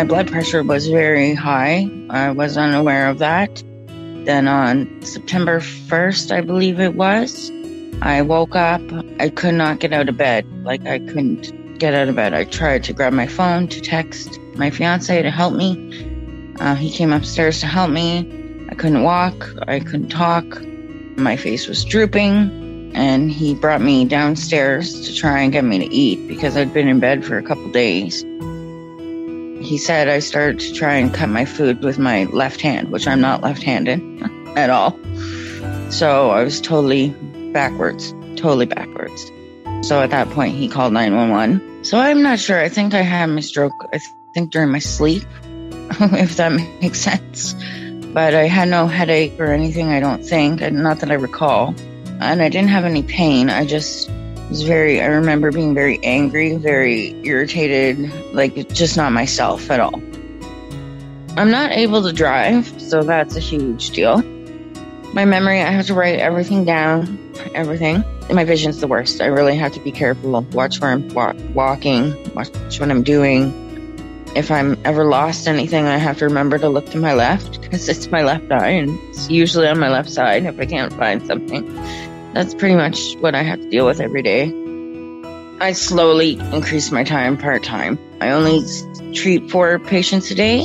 my blood pressure was very high. I was unaware of that. Then on September 1st, I believe it was, I woke up. I could not get out of bed. Like I couldn't get out of bed. I tried to grab my phone to text my fiance to help me. Uh, he came upstairs to help me. I couldn't walk. I couldn't talk. My face was drooping. And he brought me downstairs to try and get me to eat because I'd been in bed for a couple days he said I started to try and cut my food with my left hand, which I'm not left handed at all. So I was totally backwards, totally backwards. So at that point, he called 911. So I'm not sure. I think I had my stroke, I think during my sleep, if that makes sense. But I had no headache or anything, I don't think, not that I recall. And I didn't have any pain. I just was very, I remember being very angry, very irritated, like just not myself at all. I'm not able to drive, so that's a huge deal. My memory, I have to write everything down, everything. My vision's the worst. I really have to be careful, watch where I'm wa- walking, watch what I'm doing. If I'm ever lost anything, I have to remember to look to my left because it's my left eye and it's usually on my left side if I can't find something. That's pretty much what I have to deal with every day. I slowly increase my time part time. I only treat four patients a day,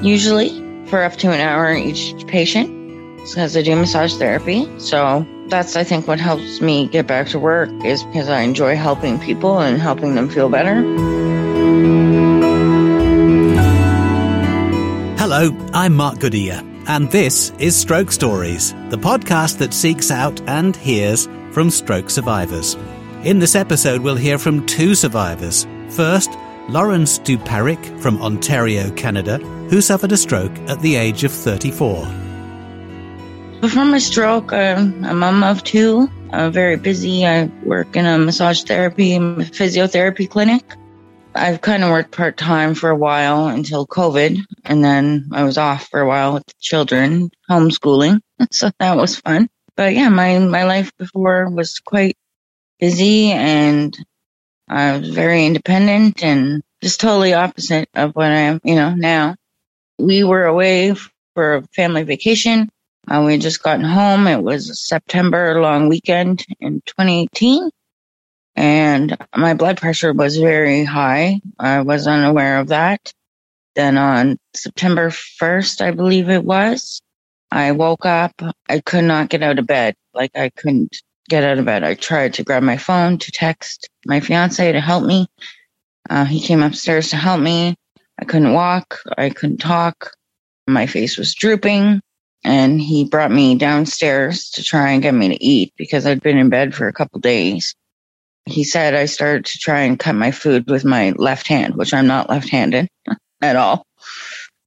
usually for up to an hour each patient, because I do massage therapy. So that's, I think, what helps me get back to work is because I enjoy helping people and helping them feel better. Hello, I'm Mark Goodyear and this is Stroke Stories, the podcast that seeks out and hears from stroke survivors. In this episode, we'll hear from two survivors. First, Lauren Duparic from Ontario, Canada, who suffered a stroke at the age of 34. Before my stroke, I'm a mom of two. I'm very busy. I work in a massage therapy, physiotherapy clinic. I've kind of worked part time for a while until COVID, and then I was off for a while with the children, homeschooling. So that was fun. But yeah, my, my life before was quite busy and I was very independent and just totally opposite of what I am, you know, now. We were away for a family vacation. Uh, we had just gotten home. It was a September long weekend in 2018 and my blood pressure was very high. I was unaware of that. Then on September 1st, I believe it was, I woke up. I could not get out of bed. Like I couldn't get out of bed. I tried to grab my phone to text my fiance to help me. Uh, he came upstairs to help me. I couldn't walk. I couldn't talk. My face was drooping and he brought me downstairs to try and get me to eat because I'd been in bed for a couple days he said I started to try and cut my food with my left hand, which I'm not left handed at all.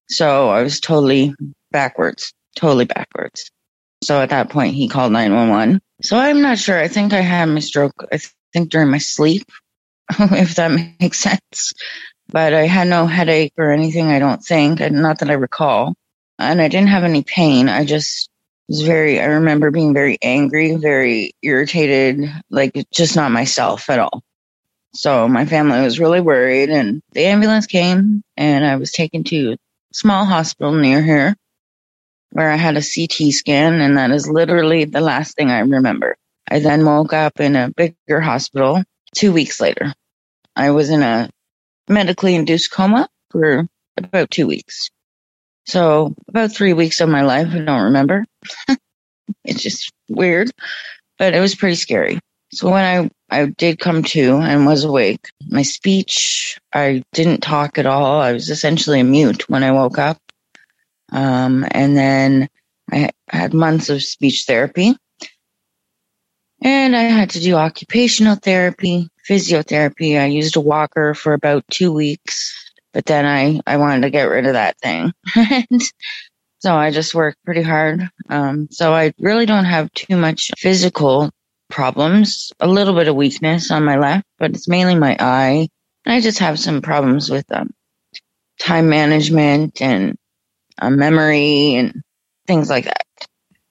So I was totally backwards, totally backwards. So at that point, he called 911. So I'm not sure. I think I had my stroke, I think during my sleep, if that makes sense. But I had no headache or anything, I don't think, and not that I recall. And I didn't have any pain. I just was very, I remember being very angry, very irritated, like just not myself at all. So my family was really worried and the ambulance came and I was taken to a small hospital near here where I had a CT scan and that is literally the last thing I remember. I then woke up in a bigger hospital two weeks later. I was in a medically induced coma for about two weeks. So about three weeks of my life, I don't remember. it's just weird, but it was pretty scary. So when I, I did come to and was awake, my speech, I didn't talk at all. I was essentially a mute when I woke up. Um, and then I had months of speech therapy and I had to do occupational therapy, physiotherapy. I used a walker for about two weeks but then I, I wanted to get rid of that thing. so I just work pretty hard. Um, so I really don't have too much physical problems, a little bit of weakness on my left, but it's mainly my eye. And I just have some problems with um, time management and uh, memory and things like that.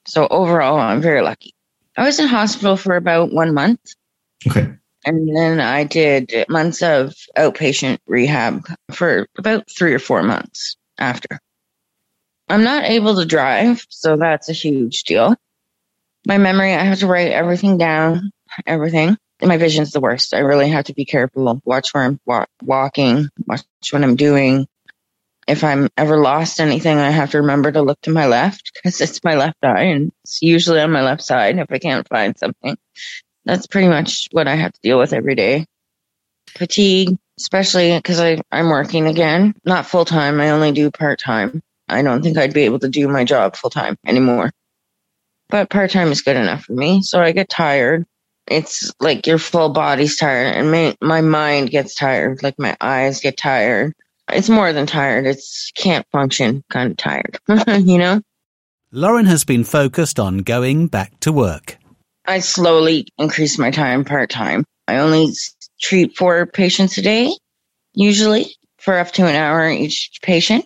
So overall, I'm very lucky. I was in hospital for about one month. Okay. And then I did months of outpatient rehab for about three or four months after. I'm not able to drive, so that's a huge deal. My memory, I have to write everything down, everything. My vision's the worst. I really have to be careful, watch where I'm wa- walking, watch what I'm doing. If I'm ever lost anything, I have to remember to look to my left because it's my left eye and it's usually on my left side if I can't find something that's pretty much what I have to deal with every day. Fatigue, especially because I'm working again, not full time. I only do part time. I don't think I'd be able to do my job full time anymore. But part time is good enough for me. So I get tired. It's like your full body's tired and my, my mind gets tired. Like my eyes get tired. It's more than tired. It's can't function kind of tired, you know? Lauren has been focused on going back to work. I slowly increase my time part time. I only treat four patients a day, usually for up to an hour each patient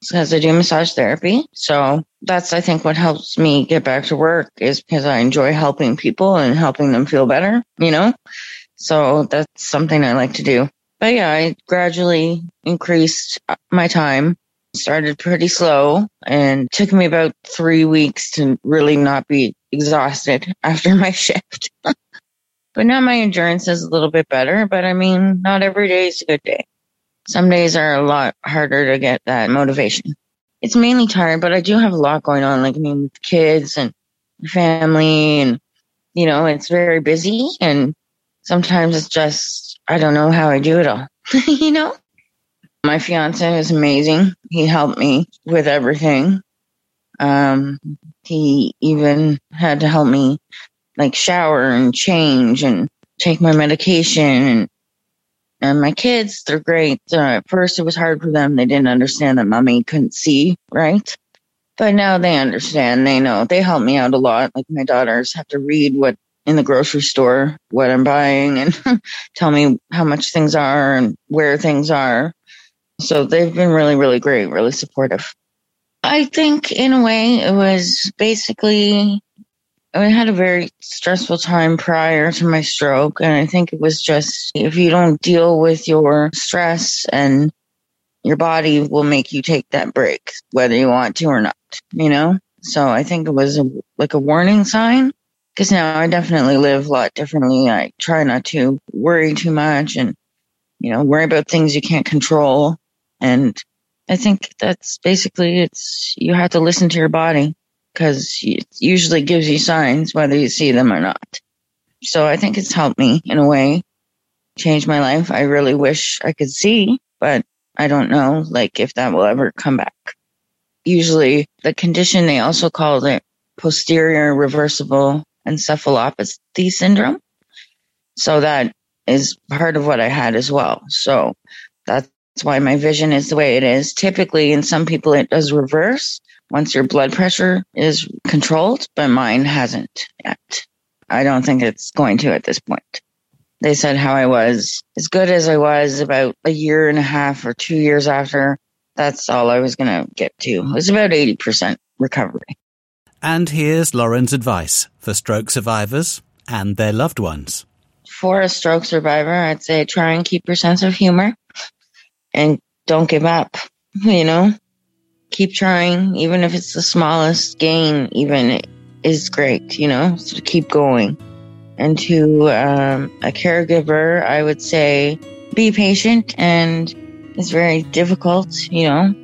because I do massage therapy. So that's, I think, what helps me get back to work is because I enjoy helping people and helping them feel better, you know? So that's something I like to do. But yeah, I gradually increased my time started pretty slow and took me about three weeks to really not be exhausted after my shift. but now my endurance is a little bit better, but I mean, not every day is a good day. Some days are a lot harder to get that motivation. It's mainly tired, but I do have a lot going on, like I mean, kids and family and, you know, it's very busy and sometimes it's just, I don't know how I do it all, you know? My fiance is amazing. He helped me with everything. Um, he even had to help me like shower and change and take my medication and and my kids, they're great. Uh, at first, it was hard for them. They didn't understand that mommy couldn't see, right? But now they understand. They know. They help me out a lot. Like my daughters have to read what in the grocery store, what I'm buying and tell me how much things are and where things are. So they've been really, really great, really supportive. I think in a way it was basically, I had a very stressful time prior to my stroke. And I think it was just if you don't deal with your stress and your body will make you take that break, whether you want to or not, you know? So I think it was a, like a warning sign because now I definitely live a lot differently. I try not to worry too much and, you know, worry about things you can't control and I think that's basically it's, you have to listen to your body because it usually gives you signs whether you see them or not. So I think it's helped me in a way, change my life. I really wish I could see, but I don't know, like if that will ever come back. Usually the condition, they also call it posterior reversible encephalopathy syndrome. So that is part of what I had as well. So that's that's why my vision is the way it is. Typically, in some people, it does reverse once your blood pressure is controlled, but mine hasn't yet. I don't think it's going to at this point. They said how I was as good as I was about a year and a half or two years after. That's all I was going to get to. It was about 80% recovery. And here's Lauren's advice for stroke survivors and their loved ones. For a stroke survivor, I'd say try and keep your sense of humor and don't give up, you know? Keep trying, even if it's the smallest gain, even is great, you know? So keep going. And to um, a caregiver, I would say be patient and it's very difficult, you know?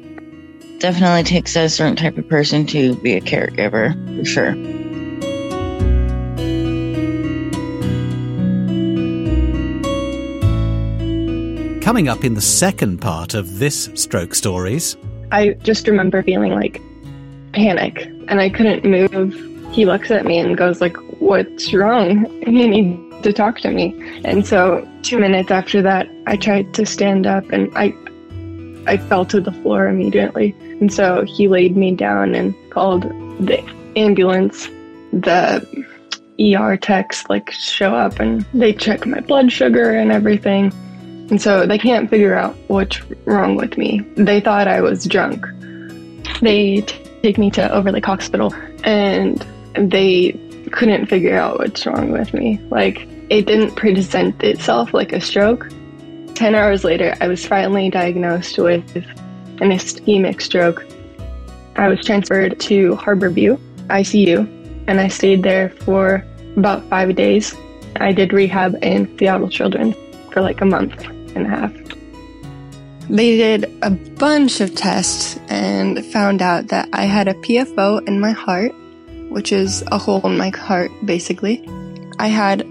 Definitely takes a certain type of person to be a caregiver, for sure. Coming up in the second part of this stroke stories. I just remember feeling like panic and I couldn't move. He looks at me and goes like, "What's wrong? You need to talk to me." And so 2 minutes after that, I tried to stand up and I I fell to the floor immediately. And so he laid me down and called the ambulance. The ER techs like show up and they check my blood sugar and everything. And so they can't figure out what's wrong with me. They thought I was drunk. They t- take me to Overlake Hospital and they couldn't figure out what's wrong with me. Like, it didn't present itself like a stroke. 10 hours later, I was finally diagnosed with an ischemic stroke. I was transferred to Harborview ICU and I stayed there for about five days. I did rehab in Seattle Children's for like a month a half. They did a bunch of tests and found out that I had a PFO in my heart, which is a hole in my heart, basically. I had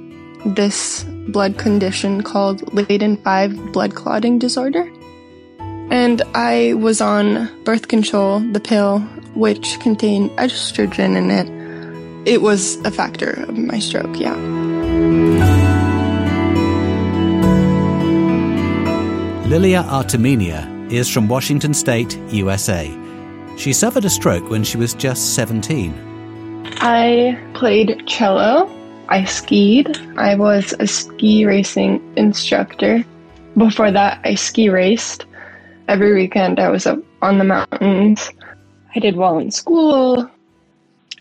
this blood condition called Leiden 5 blood clotting disorder. And I was on birth control, the pill, which contained estrogen in it. It was a factor of my stroke, yeah. Lilia Artemenia is from Washington State, USA. She suffered a stroke when she was just 17. I played cello. I skied. I was a ski racing instructor. Before that, I ski raced. Every weekend, I was up on the mountains. I did well in school.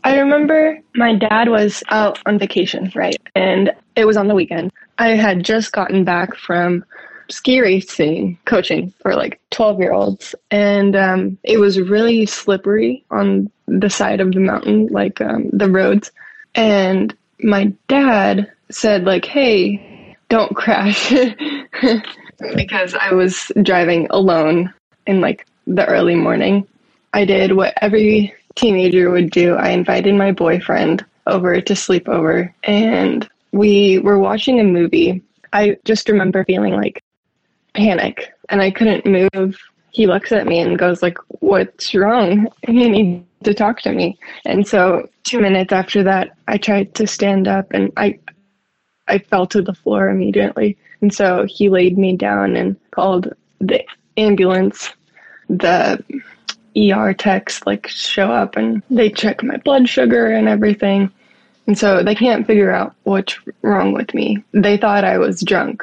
I remember my dad was out on vacation, right? And it was on the weekend. I had just gotten back from ski racing coaching for like 12 year olds and um, it was really slippery on the side of the mountain like um, the roads. And my dad said like hey don't crash. Because i was driving alone in like the early morning. I did what every teenager would do. I invited my boyfriend over to sleep over and we were watching a movie. I just remember feeling like panic and I couldn't move. He looks at me and goes like, "What's wrong?" You need to talk to me. And so, two minutes after that, I tried to stand up and I, I fell to the floor immediately. And so he laid me down and called the ambulance. The ER techs like show up and they check my blood sugar and everything. And so they can't figure out what's wrong with me. They thought I was drunk.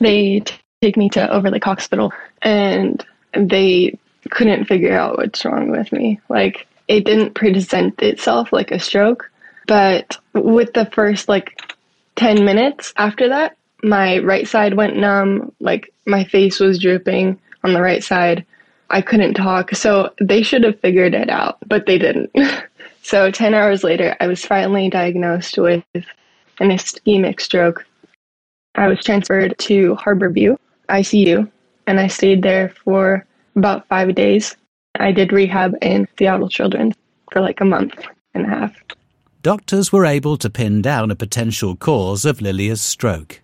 They take me to Overlake Hospital and they couldn't figure out what's wrong with me. Like it didn't present itself like a stroke, but with the first like 10 minutes after that, my right side went numb, like my face was drooping on the right side. I couldn't talk. So they should have figured it out, but they didn't. so 10 hours later, I was finally diagnosed with an ischemic stroke. I was transferred to Harborview ICU and I stayed there for about five days. I did rehab in Seattle Children's for like a month and a half. Doctors were able to pin down a potential cause of Lilia's stroke.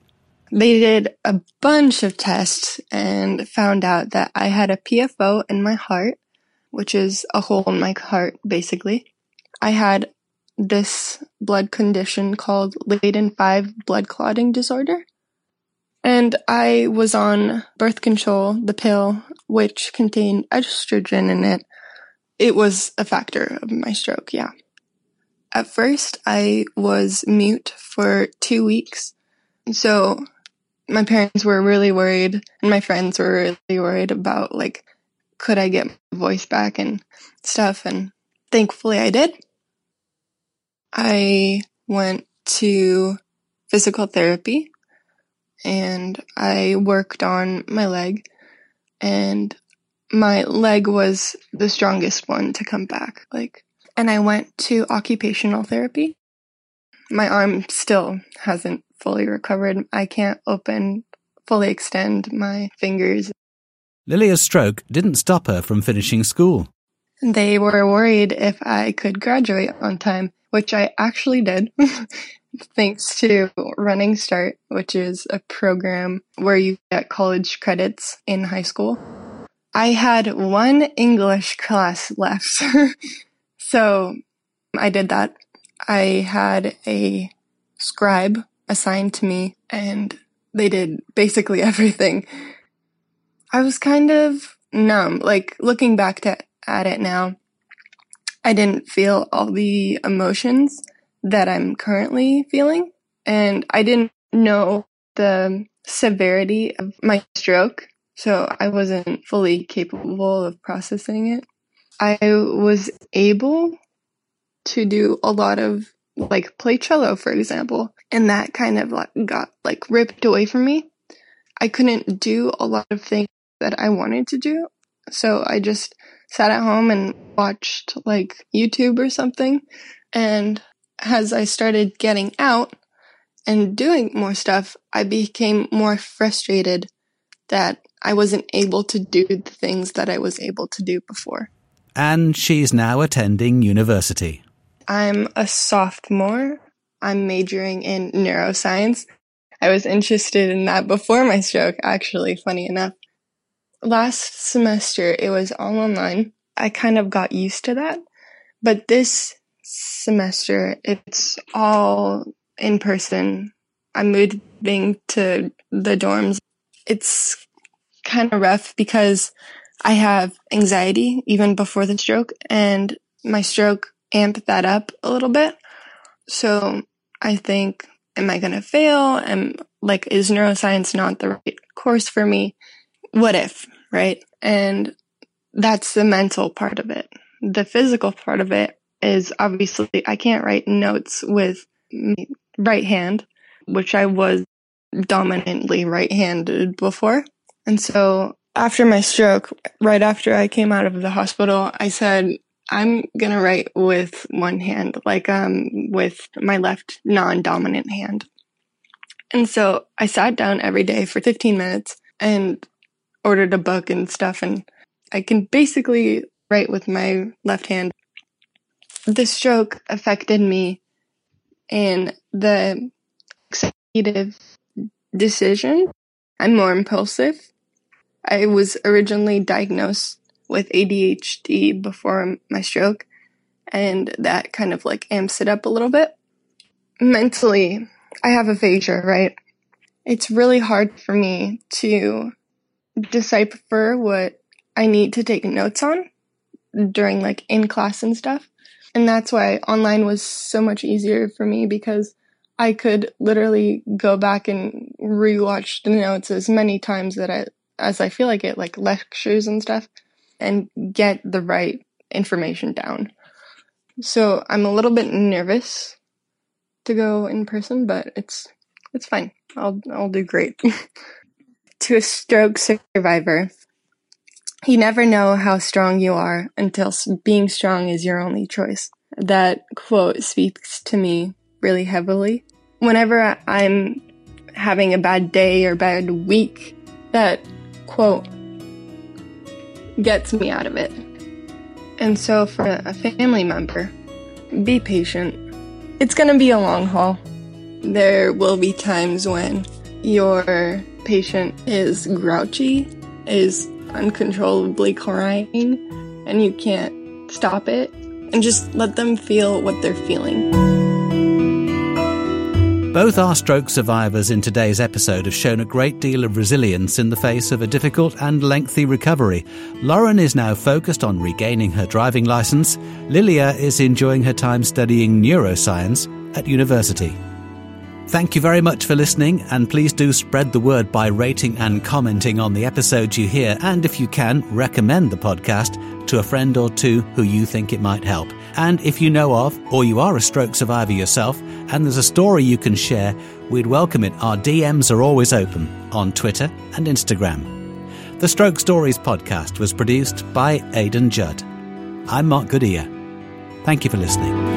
They did a bunch of tests and found out that I had a PFO in my heart, which is a hole in my heart, basically. I had this blood condition called Leiden 5 blood clotting disorder. And I was on birth control, the pill, which contained estrogen in it. It was a factor of my stroke, yeah. At first, I was mute for two weeks. So my parents were really worried and my friends were really worried about like, could I get my voice back and stuff? And thankfully I did. I went to physical therapy and I worked on my leg and my leg was the strongest one to come back. Like, and I went to occupational therapy. My arm still hasn't fully recovered. I can't open, fully extend my fingers. Lilia's stroke didn't stop her from finishing school. They were worried if I could graduate on time, which I actually did. thanks to Running Start, which is a program where you get college credits in high school. I had one English class left. so I did that. I had a scribe assigned to me and they did basically everything. I was kind of numb. Like looking back to, at it now, I didn't feel all the emotions that I'm currently feeling. And I didn't know the severity of my stroke, so I wasn't fully capable of processing it. I was able to do a lot of like play cello, for example, and that kind of like got like ripped away from me. I couldn't do a lot of things that I wanted to do. So I just sat at home and watched like YouTube or something. And as I started getting out and doing more stuff, I became more frustrated that I wasn't able to do the things that I was able to do before. And she's now attending university. I'm a sophomore. I'm majoring in neuroscience. I was interested in that before my stroke, actually, funny enough. Last semester, it was all online. I kind of got used to that. But this semester, it's all in person. I'm moving to the dorms. It's kind of rough because I have anxiety even before the stroke and my stroke amped that up a little bit. So I think, am I going to fail? Am like, is neuroscience not the right course for me? What if, right? And that's the mental part of it. The physical part of it is obviously I can't write notes with right hand, which I was dominantly right handed before. And so after my stroke, right after I came out of the hospital, I said, I'm going to write with one hand, like, um, with my left non-dominant hand. And so I sat down every day for 15 minutes and ordered a book and stuff. And I can basically write with my left hand. The stroke affected me in the executive decision. I'm more impulsive. I was originally diagnosed with ADHD before my stroke, and that kind of like amps it up a little bit. Mentally, I have aphasia, right? It's really hard for me to decipher what I need to take notes on during like in class and stuff. And that's why online was so much easier for me because I could literally go back and rewatch the notes as many times that I as I feel like it, like lectures and stuff, and get the right information down. So I'm a little bit nervous to go in person, but it's it's fine. I'll I'll do great. to a stroke survivor, you never know how strong you are until being strong is your only choice. That quote speaks to me really heavily. Whenever I'm having a bad day or bad week, that quote gets me out of it. And so for a family member, be patient. It's going to be a long haul. There will be times when your patient is grouchy, is uncontrollably crying, and you can't stop it. And just let them feel what they're feeling. Both our stroke survivors in today's episode have shown a great deal of resilience in the face of a difficult and lengthy recovery. Lauren is now focused on regaining her driving license. Lilia is enjoying her time studying neuroscience at university. Thank you very much for listening, and please do spread the word by rating and commenting on the episodes you hear, and if you can, recommend the podcast to a friend or two who you think it might help. And if you know of, or you are a stroke survivor yourself, and there's a story you can share, we'd welcome it. Our DMs are always open on Twitter and Instagram. The Stroke Stories podcast was produced by Aidan Judd. I'm Mark Goodyear. Thank you for listening.